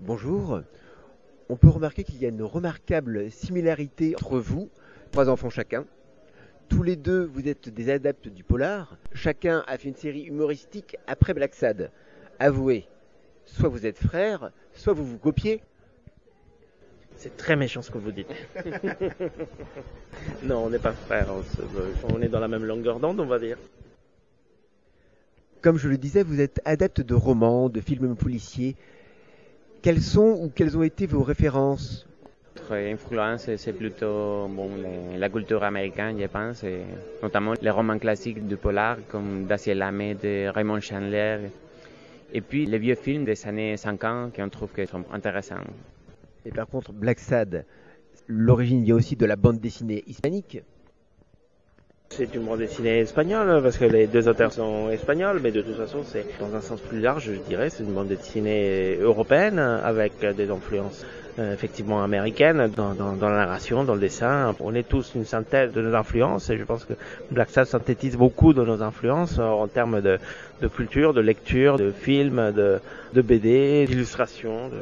Bonjour. On peut remarquer qu'il y a une remarquable similarité entre vous, trois enfants chacun. Tous les deux, vous êtes des adeptes du polar. Chacun a fait une série humoristique après Black Sad. Avouez, soit vous êtes frères, soit vous vous copiez. C'est très méchant ce que vous dites. non, on n'est pas frères. On, on est dans la même longueur d'onde, on va dire. Comme je le disais, vous êtes adepte de romans, de films policiers. Quelles sont ou quelles ont été vos références? Notre influence, c'est plutôt bon, les- la culture américaine, je pense, et notamment les romans classiques du polar comme Dacier Lamé de Raymond Chandler. Et puis les vieux films des années 50 qu'on trouve qui sont intéressants. Et par contre, Black Sad, l'origine vient aussi de la bande dessinée hispanique. C'est une bande dessinée espagnole parce que les deux auteurs sont espagnols, mais de toute façon, c'est dans un sens plus large, je dirais, c'est une bande dessinée européenne avec des influences euh, effectivement américaines dans, dans, dans la narration, dans le dessin. On est tous une synthèse de nos influences et je pense que Black Sad synthétise beaucoup de nos influences en termes de, culture, de lecture, de films, de, de BD, d'illustration, de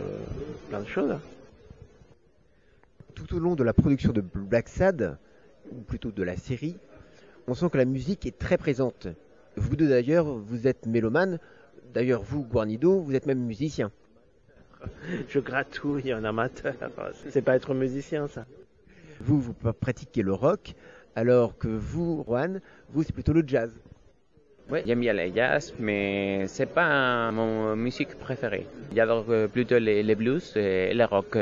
plein de choses. Tout au long de la production de Black Sad, ou plutôt de la série, on sent que la musique est très présente. Vous deux d'ailleurs, vous êtes mélomane. D'ailleurs, vous, Guarnido, vous êtes même musicien. Je gratouille un amateur. C'est pas être musicien, ça. Vous, vous pratiquez le rock, alors que vous, Juan, vous, c'est plutôt le jazz. Oui, j'aime bien le jazz, mais c'est pas mon musique préférée. J'adore euh, plutôt les, les blues et le rock.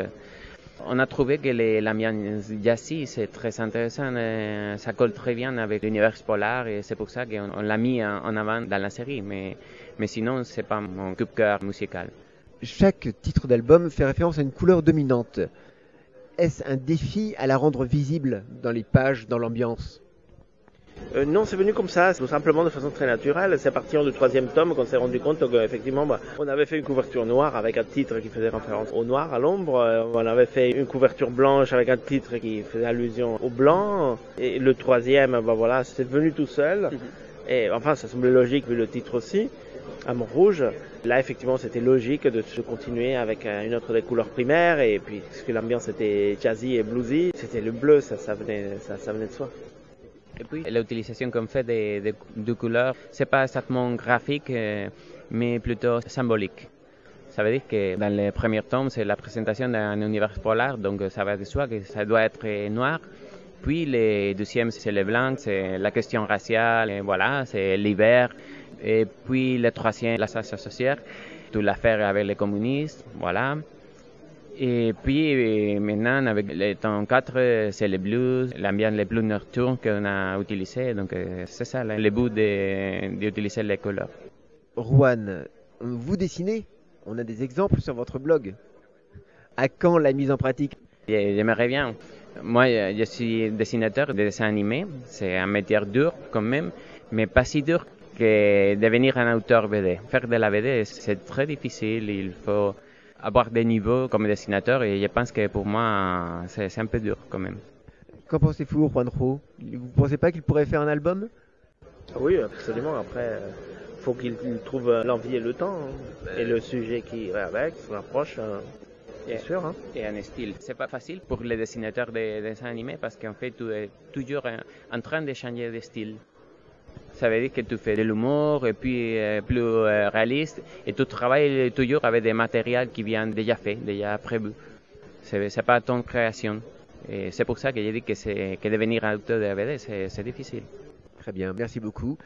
On a trouvé que l'ambiance jazzy, c'est très intéressant. euh, Ça colle très bien avec l'univers polar et c'est pour ça qu'on on l'a mis en en avant dans la série. Mais, mais sinon, c'est pas mon coup de cœur musical. Chaque titre d'album fait référence à une couleur dominante. Est-ce un défi à la rendre visible dans les pages, dans l'ambiance? Euh, non, c'est venu comme ça, tout simplement de façon très naturelle. C'est à partir du troisième tome qu'on s'est rendu compte qu'effectivement, bah, on avait fait une couverture noire avec un titre qui faisait référence au noir, à l'ombre. Euh, On avait fait une couverture blanche avec un titre qui faisait allusion au blanc. Et le troisième, bah voilà, c'est venu tout seul. Et enfin, ça semblait logique vu le titre aussi. Amour rouge. Là, effectivement, c'était logique de se continuer avec euh, une autre des couleurs primaires. Et puis, puisque l'ambiance était jazzy et bluesy, c'était le bleu, ça, ça, venait, ça, ça venait de soi. Et puis, l'utilisation qu'on fait des, des, de couleurs, c'est pas exactement graphique, euh, mais plutôt symbolique. Ça veut dire que dans les premiers tomes, c'est la présentation d'un univers polaire, donc ça va de soi que ça doit être noir. Puis le deuxième, c'est le blanc, c'est la question raciale, et voilà, c'est l'hiver. Et puis le troisième, la sociale, toute l'affaire avec les communistes, voilà. Et puis euh, maintenant, avec le temps 4, c'est le blues, l'ambiance le plus nocturne qu'on a utilisé. Donc euh, c'est ça le but d'utiliser les couleurs. Juan, vous dessinez? On a des exemples sur votre blog. À quand la mise en pratique? J'aimerais bien. Moi, euh, je suis dessinateur de dessin animé. C'est un métier dur quand même, mais pas si dur que devenir un auteur BD. Faire de la BD, c'est très difficile. Il faut avoir des niveaux comme dessinateur et je pense que pour moi, c'est un peu dur quand même. Qu'en pensez-vous, Juanjo Vous pensez pas qu'il pourrait faire un album? Oui, absolument. Après, euh, faut qu'il il trouve euh, l'envie et le temps hein. et le sujet qui va avec, son approche, bien sûr. Hein. et un style. C'est pas facile pour les dessinateurs de dessins animés parce qu'en fait, tu es toujours en train de changer de style. Ça veut dire que tu fais de l'humour et puis euh, plus euh, réaliste et tu travailles toujours avec des matériels qui viennent déjà faits, déjà prévus. C'est c'est pas ton création. C'est pour ça que j'ai dit que, devenir auteur de BD, c'est c'est difficile. Très bien, merci beaucoup.